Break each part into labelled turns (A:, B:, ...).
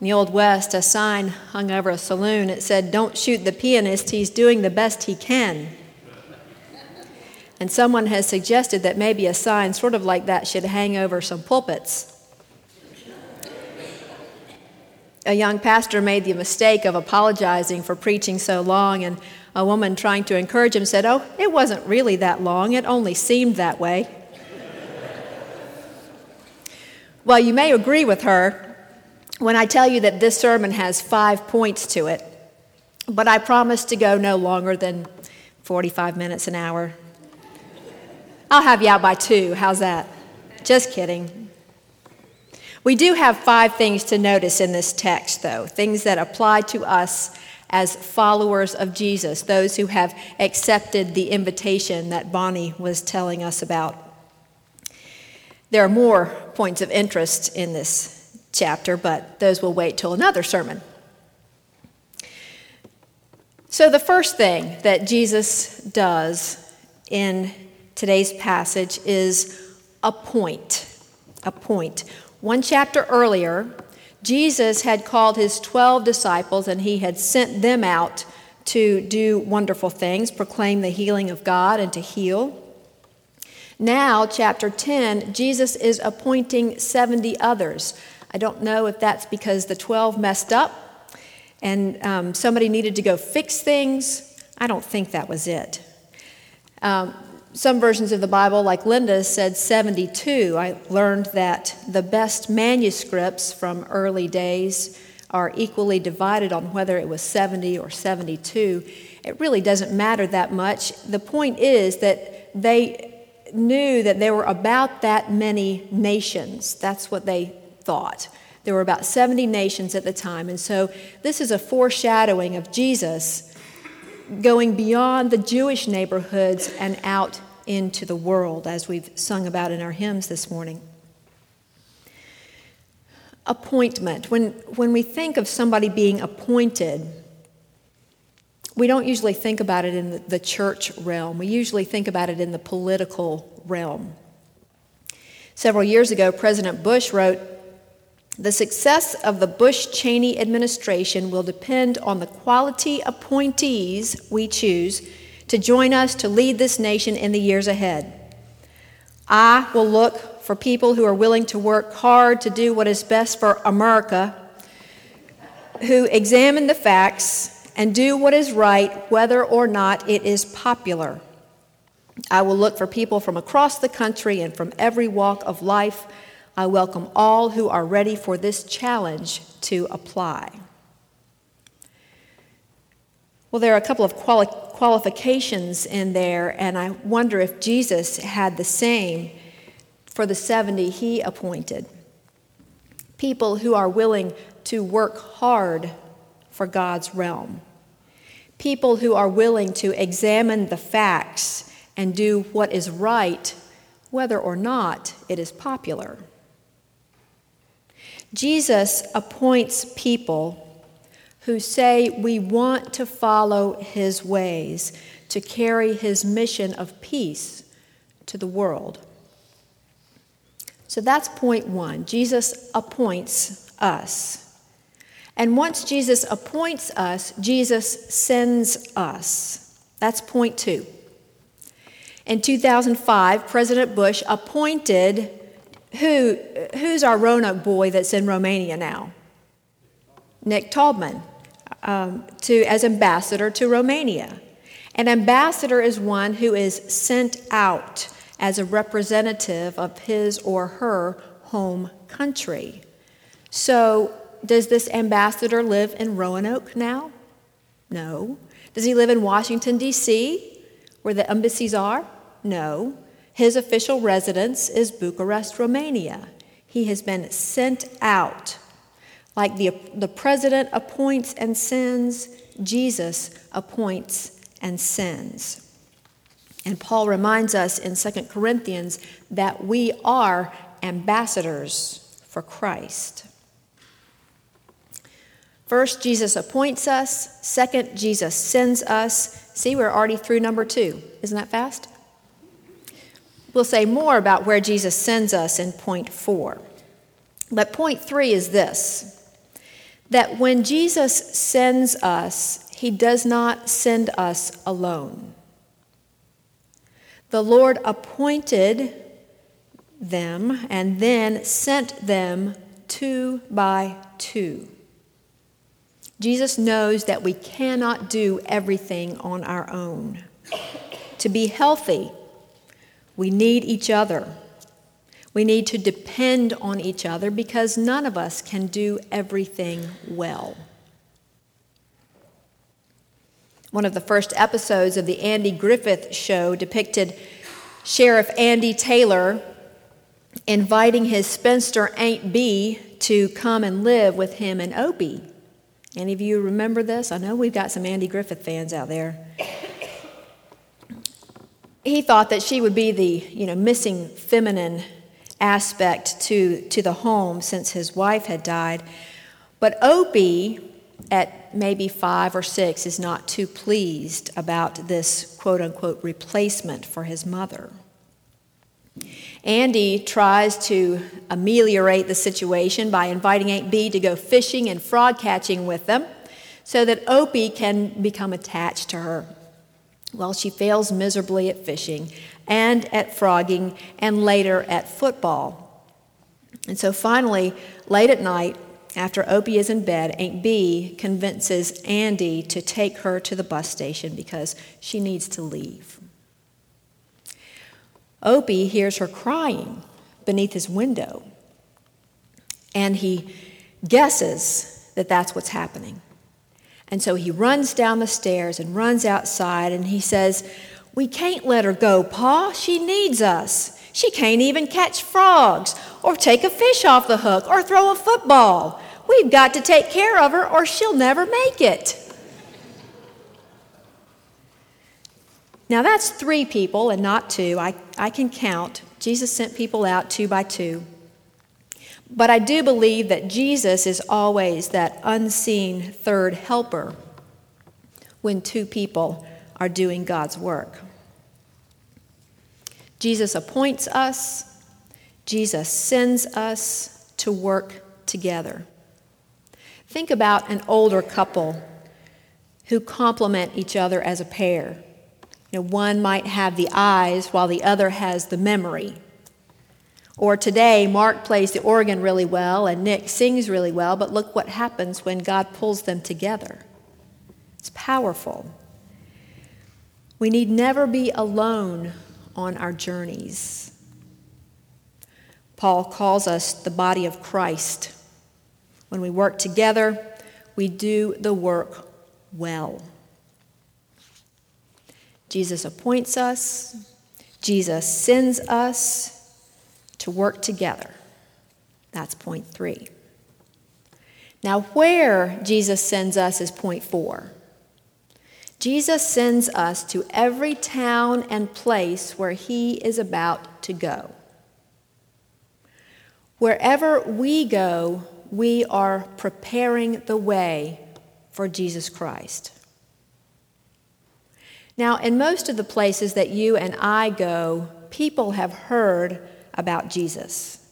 A: In the Old West, a sign hung over a saloon. It said, Don't shoot the pianist, he's doing the best he can. And someone has suggested that maybe a sign sort of like that should hang over some pulpits. A young pastor made the mistake of apologizing for preaching so long, and a woman trying to encourage him said, Oh, it wasn't really that long, it only seemed that way. well, you may agree with her when I tell you that this sermon has five points to it, but I promise to go no longer than 45 minutes an hour. I'll have you out by two. How's that? Just kidding. We do have five things to notice in this text, though, things that apply to us as followers of Jesus, those who have accepted the invitation that Bonnie was telling us about. There are more points of interest in this chapter, but those will wait till another sermon. So, the first thing that Jesus does in today's passage is appoint. Appoint. One chapter earlier, Jesus had called his 12 disciples and he had sent them out to do wonderful things, proclaim the healing of God, and to heal. Now, chapter 10, Jesus is appointing 70 others I don't know if that's because the 12 messed up and um, somebody needed to go fix things. I don't think that was it. Um, some versions of the Bible, like Linda, said 72. I learned that the best manuscripts from early days are equally divided on whether it was 70 or 72. It really doesn't matter that much. The point is that they knew that there were about that many nations. That's what they thought. There were about 70 nations at the time, and so this is a foreshadowing of Jesus going beyond the Jewish neighborhoods and out into the world, as we've sung about in our hymns this morning. Appointment. When, when we think of somebody being appointed, we don't usually think about it in the, the church realm. We usually think about it in the political realm. Several years ago, President Bush wrote the success of the Bush Cheney administration will depend on the quality appointees we choose to join us to lead this nation in the years ahead. I will look for people who are willing to work hard to do what is best for America, who examine the facts and do what is right, whether or not it is popular. I will look for people from across the country and from every walk of life I welcome all who are ready for this challenge to apply. Well, there are a couple of quali- qualifications in there, and I wonder if Jesus had the same for the 70 he appointed. People who are willing to work hard for God's realm. People who are willing to examine the facts and do what is right, whether or not it is popular. Jesus appoints people who say we want to follow his ways to carry his mission of peace to the world. So that's point one. Jesus appoints us. And once Jesus appoints us, Jesus sends us. That's point two. In 2005, President Bush appointed who, who's our Roanoke boy that's in Romania now? Nick Taubman, um, to, as ambassador to Romania. An ambassador is one who is sent out as a representative of his or her home country. So, does this ambassador live in Roanoke now? No. Does he live in Washington, D.C., where the embassies are? No. His official residence is Bucharest, Romania. He has been sent out. Like the, the president appoints and sends, Jesus appoints and sends. And Paul reminds us in 2 Corinthians that we are ambassadors for Christ. First, Jesus appoints us. Second, Jesus sends us. See, we're already through number two. Isn't that fast? We'll say more about where Jesus sends us in point four. But point three is this that when Jesus sends us, he does not send us alone. The Lord appointed them and then sent them two by two. Jesus knows that we cannot do everything on our own. To be healthy, we need each other. We need to depend on each other because none of us can do everything well. One of the first episodes of the Andy Griffith Show depicted Sheriff Andy Taylor inviting his spinster Aunt Bee to come and live with him and Opie. Any of you remember this? I know we've got some Andy Griffith fans out there. He thought that she would be the, you know, missing feminine aspect to, to the home since his wife had died. But Opie, at maybe five or six, is not too pleased about this quote unquote replacement for his mother. Andy tries to ameliorate the situation by inviting Aunt Bee to go fishing and frog catching with them so that Opie can become attached to her. Well, she fails miserably at fishing and at frogging and later at football. And so finally, late at night, after Opie is in bed, Aunt Bee convinces Andy to take her to the bus station because she needs to leave. Opie hears her crying beneath his window, and he guesses that that's what's happening. And so he runs down the stairs and runs outside, and he says, We can't let her go, Pa. She needs us. She can't even catch frogs, or take a fish off the hook, or throw a football. We've got to take care of her, or she'll never make it. Now, that's three people and not two. I, I can count. Jesus sent people out two by two. But I do believe that Jesus is always that unseen third helper when two people are doing God's work. Jesus appoints us, Jesus sends us to work together. Think about an older couple who complement each other as a pair. You know, one might have the eyes while the other has the memory. Or today, Mark plays the organ really well and Nick sings really well, but look what happens when God pulls them together. It's powerful. We need never be alone on our journeys. Paul calls us the body of Christ. When we work together, we do the work well. Jesus appoints us, Jesus sends us to work together. That's point three. Now, where Jesus sends us is point four. Jesus sends us to every town and place where he is about to go. Wherever we go, we are preparing the way for Jesus Christ. Now, in most of the places that you and I go, people have heard about Jesus.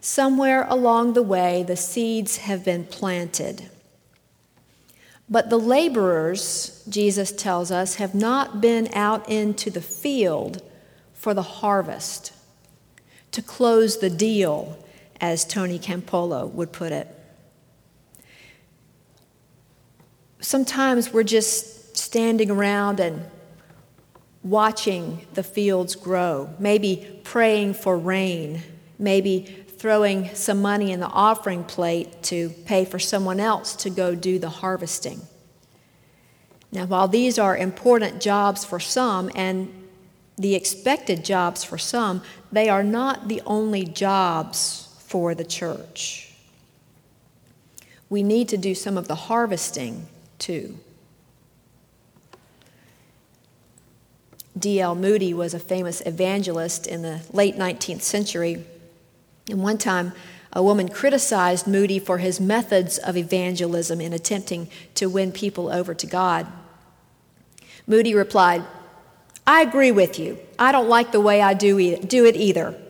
A: Somewhere along the way, the seeds have been planted. But the laborers, Jesus tells us, have not been out into the field for the harvest, to close the deal, as Tony Campolo would put it. Sometimes we're just standing around and watching the fields grow, maybe praying for rain, maybe throwing some money in the offering plate to pay for someone else to go do the harvesting. Now, while these are important jobs for some and the expected jobs for some, they are not the only jobs for the church. We need to do some of the harvesting too. D.L. Moody was a famous evangelist in the late 19th century. And one time, a woman criticized Moody for his methods of evangelism in attempting to win people over to God. Moody replied, I agree with you. I don't like the way I do, do it either.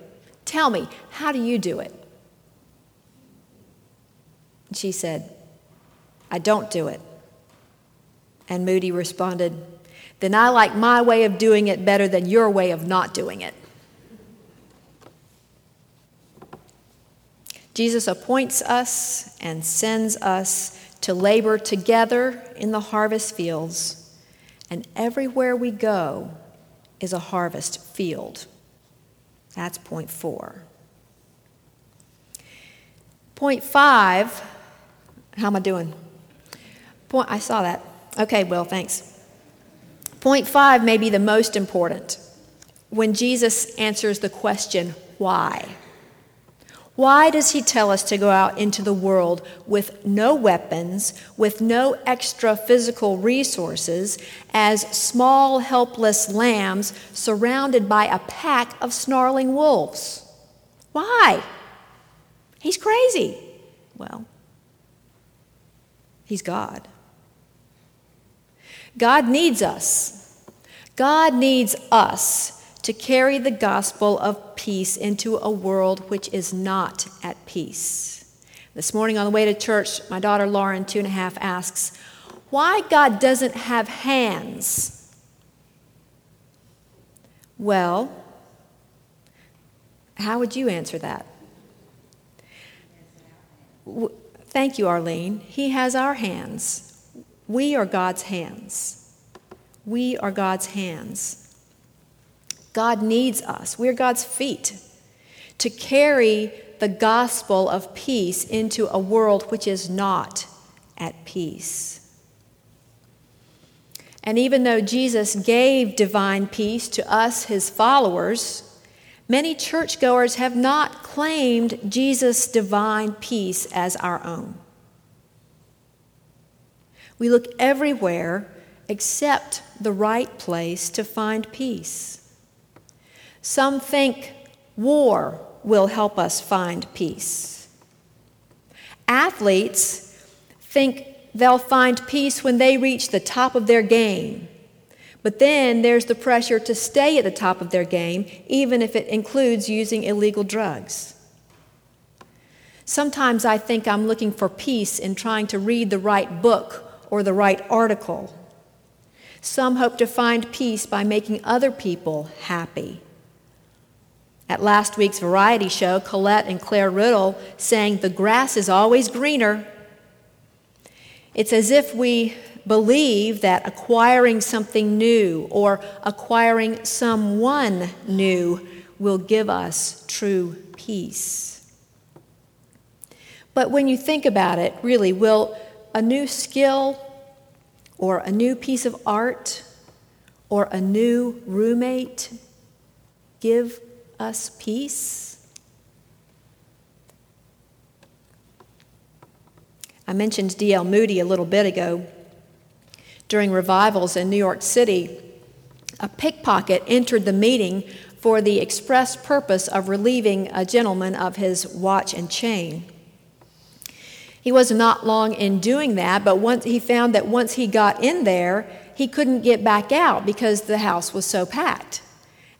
A: Tell me, how do you do it? She said, I don't do it. And Moody responded, Then I like my way of doing it better than your way of not doing it. Jesus appoints us and sends us to labor together in the harvest fields, and everywhere we go is a harvest field. That's point four. Point five, how am I doing? Point, I saw that. Okay, well, thanks. Point five may be the most important when Jesus answers the question, why? Why does he tell us to go out into the world with no weapons, with no extra physical resources, as small, helpless lambs surrounded by a pack of snarling wolves? Why? He's crazy. Well, he's God. God needs us. God needs us to carry the gospel of peace into a world which is not at peace. This morning on the way to church, my daughter Lauren, two and a half, asks, Why God doesn't have hands? Well, how would you answer that? Thank you, Arlene. He has our hands. We are God's hands. We are God's hands. God needs us. We're God's feet to carry the gospel of peace into a world which is not at peace. And even though Jesus gave divine peace to us, his followers, many churchgoers have not claimed Jesus' divine peace as our own. We look everywhere except the right place to find peace. Some think war will help us find peace. Athletes think they'll find peace when they reach the top of their game. But then there's the pressure to stay at the top of their game, even if it includes using illegal drugs. Sometimes I think I'm looking for peace in trying to read the right book or the right article. Some hope to find peace by making other people happy. At last week's variety show, Colette and Claire Riddle sang, The grass is always greener. It's as if we believe that acquiring something new or acquiring someone new will give us true peace. But when you think about it, really, will a new skill or a new piece of art or a new roommate give us peace? I mentioned D.L. Moody a little bit ago. During revivals in New York City, a pickpocket entered the meeting for the express purpose of relieving a gentleman of his watch and chain. He was not long in doing that, but once he found that once he got in there, he couldn't get back out because the house was so packed.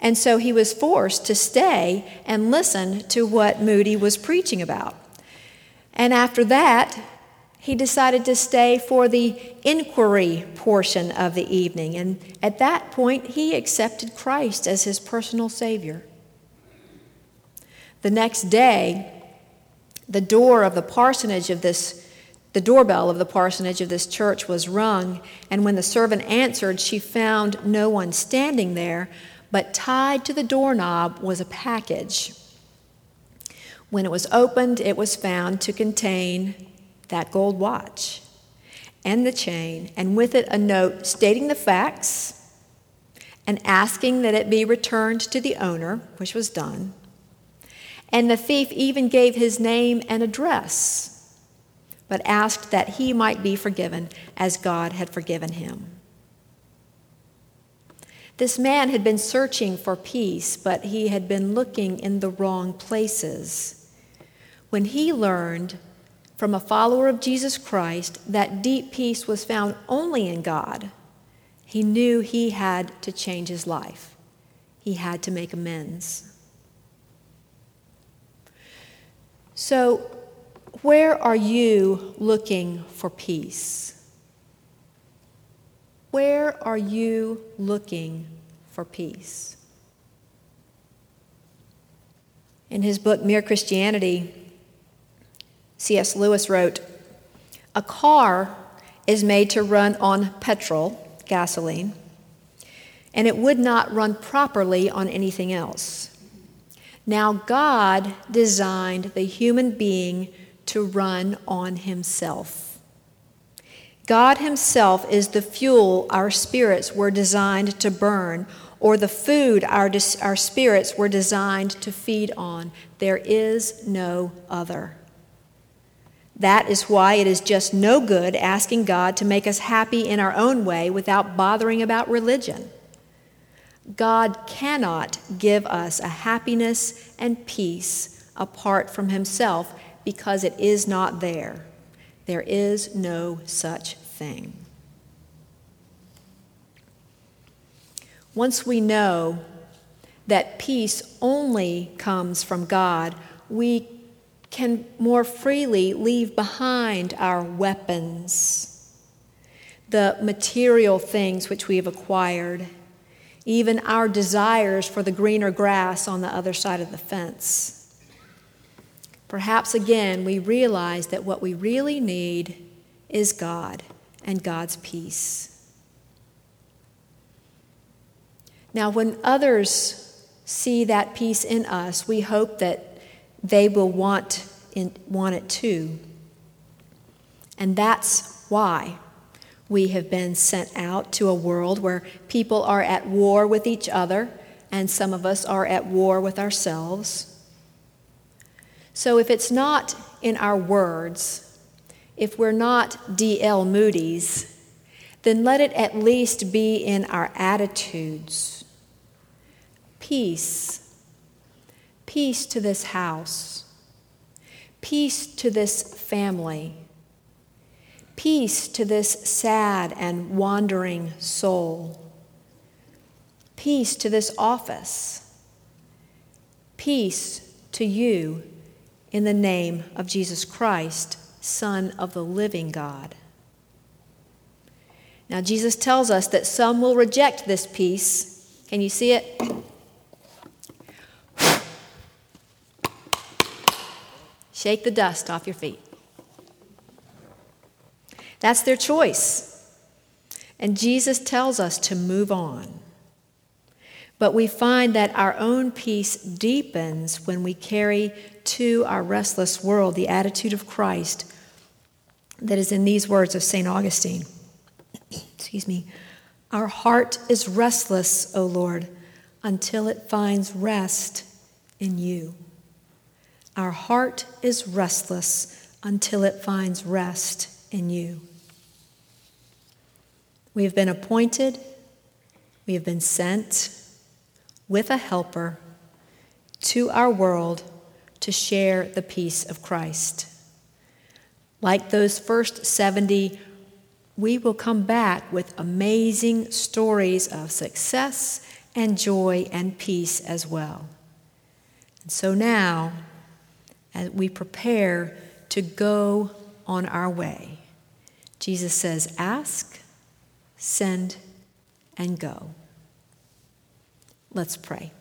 A: And so he was forced to stay and listen to what Moody was preaching about. And after that, he decided to stay for the inquiry portion of the evening. And at that point, he accepted Christ as his personal Savior. The next day, the door of the parsonage of this, the doorbell of the parsonage of this church was rung. And when the servant answered, she found no one standing there but tied to the doorknob was a package. When it was opened, it was found to contain that gold watch and the chain, and with it a note stating the facts and asking that it be returned to the owner, which was done. And the thief even gave his name and address, but asked that he might be forgiven as God had forgiven him. This man had been searching for peace, but he had been looking in the wrong places. When he learned from a follower of Jesus Christ that deep peace was found only in God, he knew he had to change his life. He had to make amends. So, Where are you looking for peace? Where are you looking for peace? In his book, Mere Christianity, C.S. Lewis wrote A car is made to run on petrol, gasoline, and it would not run properly on anything else. Now, God designed the human being to run on himself. God Himself is the fuel our spirits were designed to burn, or the food our, our spirits were designed to feed on. There is no other. That is why it is just no good asking God to make us happy in our own way without bothering about religion. God cannot give us a happiness and peace apart from Himself because it is not there. There is no such thing. Once we know that peace only comes from God, we can more freely leave behind our weapons, the material things which we have acquired, even our desires for the greener grass on the other side of the fence. Perhaps again we realize that what we really need is God and God's peace. Now, when others see that peace in us, we hope that they will want, in, want it too. And that's why we have been sent out to a world where people are at war with each other, and some of us are at war with ourselves. So if it's not in our words, if we're not D.L. Moody's, then let it at least be in our attitudes. Peace Peace to this house. Peace to this family. Peace to this sad and wandering soul. Peace to this office. Peace to you in the name of Jesus Christ, Son of the living God. Now, Jesus tells us that some will reject this peace. Can you see it? Shake the dust off your feet. That's their choice. And Jesus tells us to move on. But we find that our own peace deepens when we carry to our restless world the attitude of Christ that is in these words of St. Augustine. Excuse me. Our heart is restless, O Lord, until it finds rest in you. Our heart is restless until it finds rest in you. We have been appointed, we have been sent with a helper to our world to share the peace of Christ. Like those first 70, we will come back with amazing stories of success and joy and peace as well. And so now, as we prepare to go on our way. Jesus says, Ask, send, and go. Let's pray.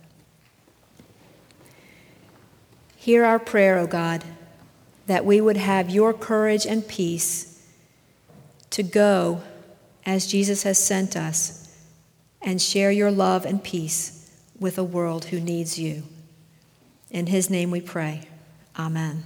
A: Hear our prayer, O God, that we would have your courage and peace to go as Jesus has sent us and share your love and peace with a world who needs you. In his name we pray. Amen.